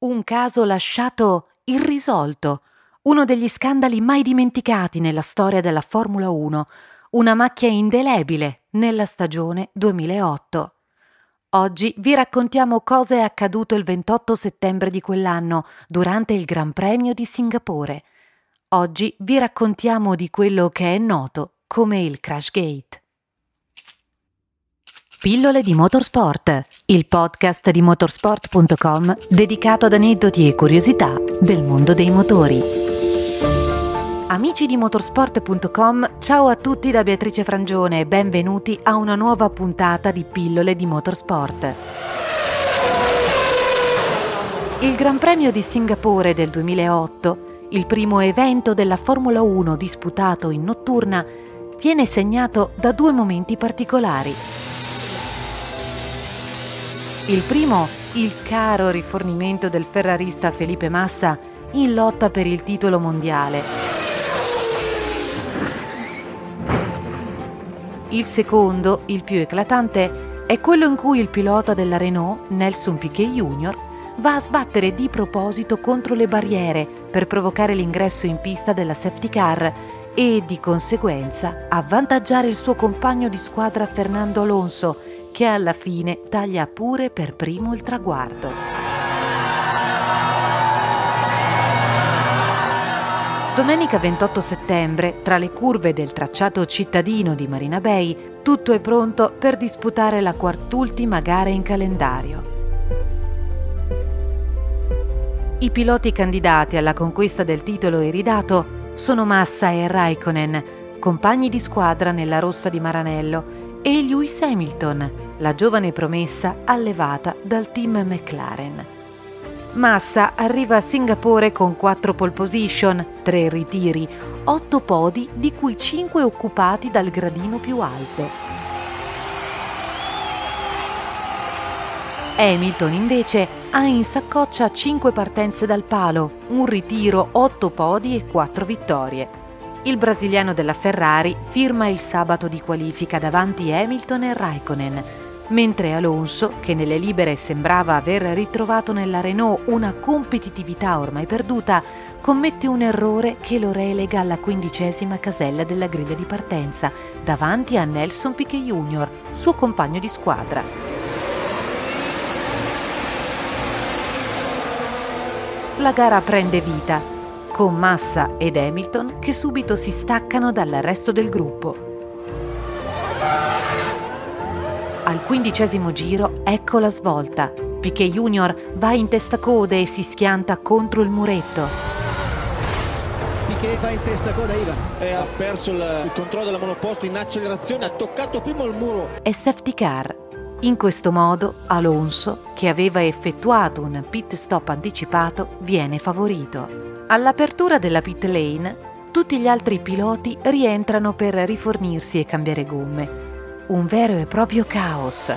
Un caso lasciato irrisolto, uno degli scandali mai dimenticati nella storia della Formula 1, una macchia indelebile nella stagione 2008. Oggi vi raccontiamo cosa è accaduto il 28 settembre di quell'anno durante il Gran Premio di Singapore. Oggi vi raccontiamo di quello che è noto come il Crash Gate. Pillole di Motorsport, il podcast di motorsport.com dedicato ad aneddoti e curiosità del mondo dei motori. Amici di motorsport.com, ciao a tutti da Beatrice Frangione e benvenuti a una nuova puntata di Pillole di Motorsport. Il Gran Premio di Singapore del 2008, il primo evento della Formula 1 disputato in notturna, viene segnato da due momenti particolari. Il primo, il caro rifornimento del ferrarista Felipe Massa in lotta per il titolo mondiale. Il secondo, il più eclatante, è quello in cui il pilota della Renault, Nelson Piquet Jr., va a sbattere di proposito contro le barriere per provocare l'ingresso in pista della safety car e, di conseguenza, avvantaggiare il suo compagno di squadra Fernando Alonso, che alla fine taglia pure per primo il traguardo. Domenica 28 settembre, tra le curve del tracciato cittadino di Marina Bay, tutto è pronto per disputare la quartultima gara in calendario. I piloti candidati alla conquista del titolo iridato sono Massa e Raikkonen, compagni di squadra nella rossa di Maranello, e Lewis Hamilton, la giovane promessa allevata dal team McLaren. Massa arriva a Singapore con 4 pole position, 3 ritiri, 8 podi di cui 5 occupati dal gradino più alto. Hamilton invece ha in saccoccia 5 partenze dal palo, un ritiro, 8 podi e 4 vittorie. Il brasiliano della Ferrari firma il sabato di qualifica davanti Hamilton e Raikkonen, mentre Alonso, che nelle libere sembrava aver ritrovato nella Renault una competitività ormai perduta, commette un errore che lo relega alla quindicesima casella della griglia di partenza, davanti a Nelson Piquet Jr., suo compagno di squadra. La gara prende vita con Massa ed Hamilton che subito si staccano dal resto del gruppo. Al quindicesimo giro ecco la svolta. Piquet Junior va in testa coda e si schianta contro il muretto. Piquet va in testa coda Ivan e ha perso il, il controllo della monoposto in accelerazione, ha toccato prima il muro. È safety car. In questo modo Alonso, che aveva effettuato un pit stop anticipato, viene favorito. All'apertura della pit lane, tutti gli altri piloti rientrano per rifornirsi e cambiare gomme. Un vero e proprio caos.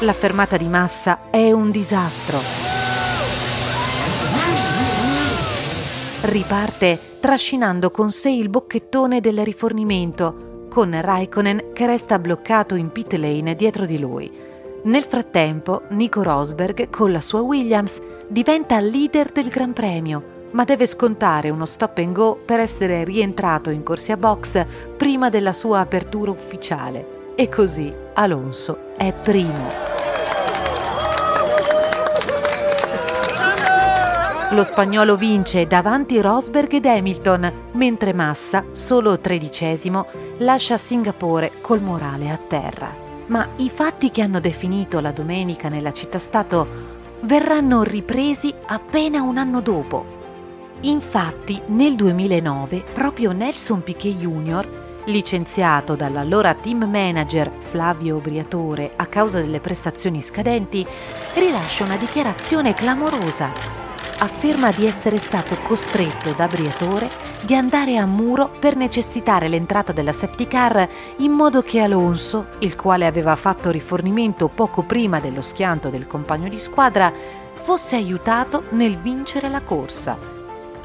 La fermata di massa è un disastro. Riparte trascinando con sé il bocchettone del rifornimento, con Raikkonen che resta bloccato in pit lane dietro di lui. Nel frattempo, Nico Rosberg, con la sua Williams, diventa leader del Gran Premio, ma deve scontare uno stop and go per essere rientrato in corsia box prima della sua apertura ufficiale. E così Alonso è primo. Lo spagnolo vince davanti Rosberg ed Hamilton, mentre Massa, solo tredicesimo, lascia Singapore col morale a terra ma i fatti che hanno definito la domenica nella città-stato verranno ripresi appena un anno dopo. Infatti, nel 2009, proprio Nelson Piquet Jr., Licenziato dall'allora team manager Flavio Briatore a causa delle prestazioni scadenti, rilascia una dichiarazione clamorosa. Afferma di essere stato costretto da Briatore di andare a muro per necessitare l'entrata della safety car in modo che Alonso, il quale aveva fatto rifornimento poco prima dello schianto del compagno di squadra, fosse aiutato nel vincere la corsa.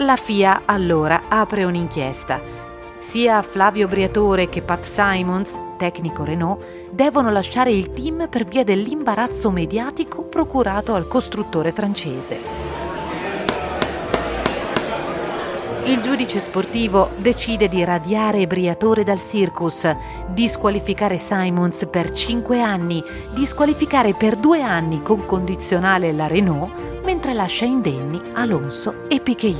La FIA allora apre un'inchiesta sia Flavio Briatore che Pat Simons, tecnico Renault, devono lasciare il team per via dell'imbarazzo mediatico procurato al costruttore francese. Il giudice sportivo decide di radiare Briatore dal circus, disqualificare Simons per 5 anni, disqualificare per 2 anni con condizionale la Renault, mentre lascia indenni Alonso e Piquet.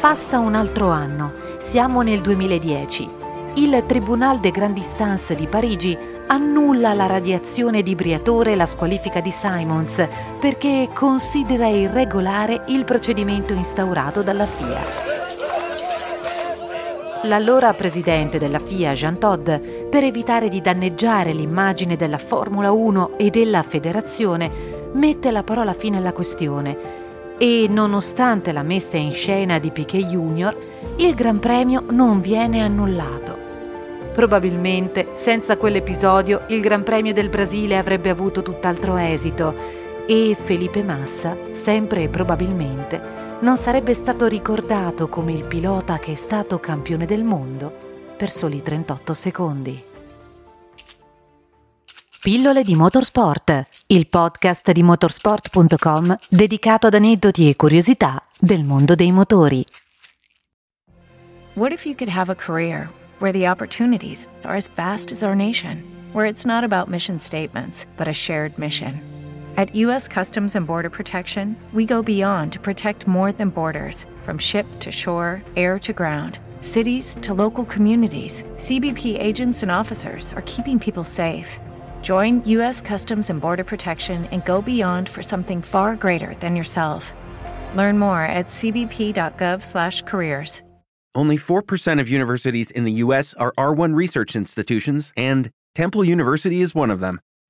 Passa un altro anno, siamo nel 2010. Il Tribunal de Grande Instance di Parigi annulla la radiazione di Briatore e la squalifica di Simons perché considera irregolare il procedimento instaurato dalla FIA. L'allora presidente della FIA, Jean Todt, per evitare di danneggiare l'immagine della Formula 1 e della federazione, mette la parola fine alla questione e nonostante la messa in scena di Piquet Junior, il Gran Premio non viene annullato. Probabilmente senza quell'episodio il Gran Premio del Brasile avrebbe avuto tutt'altro esito e Felipe Massa, sempre e probabilmente, non sarebbe stato ricordato come il pilota che è stato campione del mondo per soli 38 secondi. Pillole di Motorsport, il podcast di motorsport.com dedicato ad aneddoti e curiosità del mondo dei motori. What if you could have a career where the opportunities are as vast as our nation, where it's not about mission statements, but a shared mission? At U.S. Customs and Border Protection, we go beyond to protect more than borders, from ship to shore, air to ground. Cities to local communities, CBP agents and officers are keeping people safe. Join U.S. Customs and Border Protection and go beyond for something far greater than yourself. Learn more at cbp.gov/careers. Only 4% of universities in the U.S. are R1 research institutions, and Temple University is one of them.